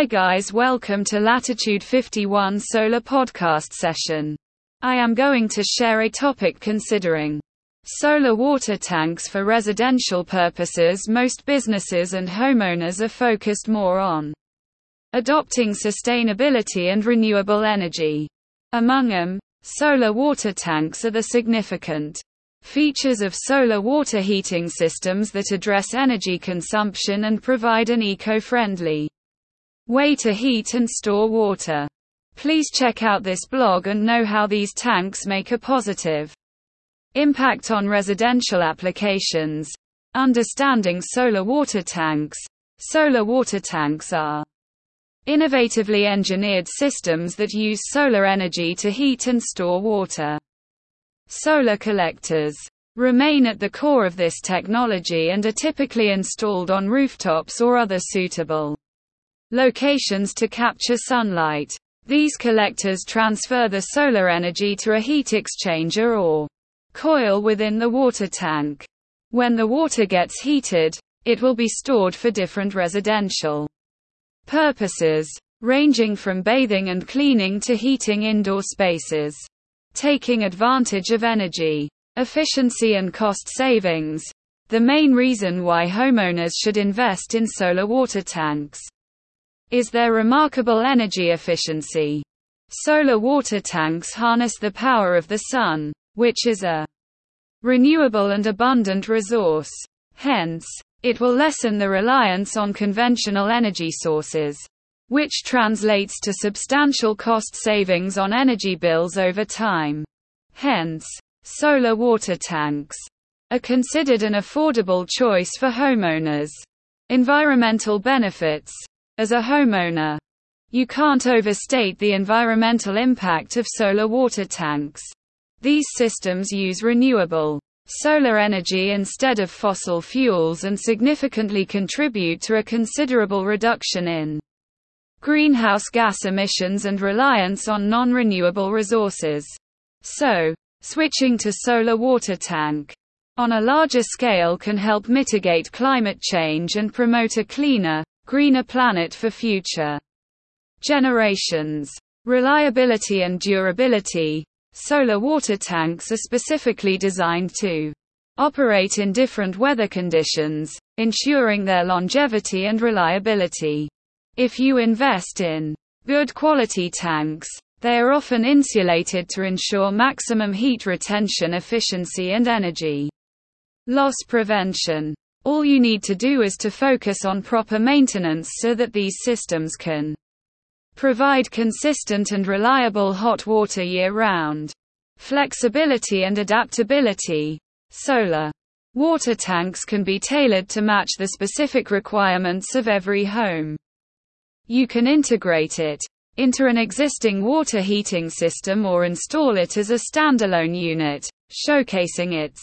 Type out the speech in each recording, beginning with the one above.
Hi guys, welcome to Latitude 51 Solar Podcast Session. I am going to share a topic considering solar water tanks for residential purposes. Most businesses and homeowners are focused more on adopting sustainability and renewable energy. Among them, solar water tanks are the significant features of solar water heating systems that address energy consumption and provide an eco-friendly way to heat and store water. Please check out this blog and know how these tanks make a positive impact on residential applications. Understanding solar water tanks. Solar water tanks are innovatively engineered systems that use solar energy to heat and store water. Solar collectors remain at the core of this technology and are typically installed on rooftops or other suitable locations to capture sunlight. These collectors transfer the solar energy to a heat exchanger or coil within the water tank. When the water gets heated, it will be stored for different residential purposes, ranging from bathing and cleaning to heating indoor spaces. Taking advantage of energy, efficiency and cost savings. The main reason why homeowners should invest in solar water tanks is their remarkable energy efficiency. Solar water tanks harness the power of the sun, which is a renewable and abundant resource. Hence, it will lessen the reliance on conventional energy sources, which translates to substantial cost savings on energy bills over time. Hence, solar water tanks are considered an affordable choice for homeowners. Environmental benefits as a homeowner, you can't overstate the environmental impact of solar water tanks. These systems use renewable solar energy instead of fossil fuels and significantly contribute to a considerable reduction in greenhouse gas emissions and reliance on non-renewable resources. So, switching to solar water tank on a larger scale can help mitigate climate change and promote a cleaner, greener planet for future generations. Reliability and durability. Solar water tanks are specifically designed to operate in different weather conditions, ensuring their longevity and reliability. If you invest in good quality tanks, they are often insulated to ensure maximum heat retention efficiency and energy loss prevention. All you need to do is to focus on proper maintenance so that these systems can provide consistent and reliable hot water year round. Flexibility and adaptability. Solar water tanks can be tailored to match the specific requirements of every home. You can integrate it into an existing water heating system or install it as a standalone unit, showcasing its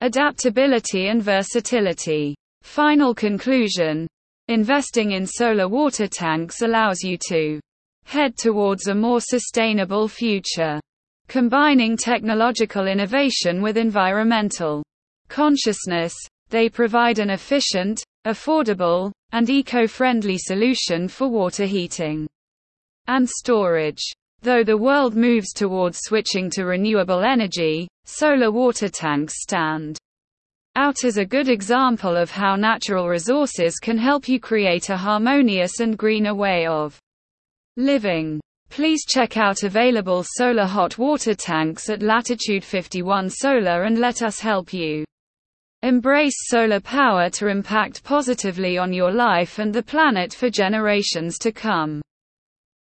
adaptability and versatility. Final conclusion. Investing in solar water tanks allows you to head towards a more sustainable future. Combining technological innovation with environmental consciousness, they provide an efficient, affordable, and eco-friendly solution for water heating and storage. Though the world moves towards switching to renewable energy, solar water tanks stand out as a good example of how natural resources can help you create a harmonious and greener way of living. Please check out available solar hot water tanks at Latitude 51 Solar and let us help you embrace solar power to impact positively on your life and the planet for generations to come.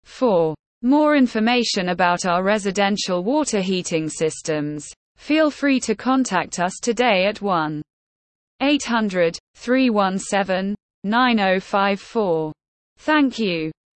4. More information about our residential water heating systems. Feel free to contact us today at 1 800 317 9054. Thank you.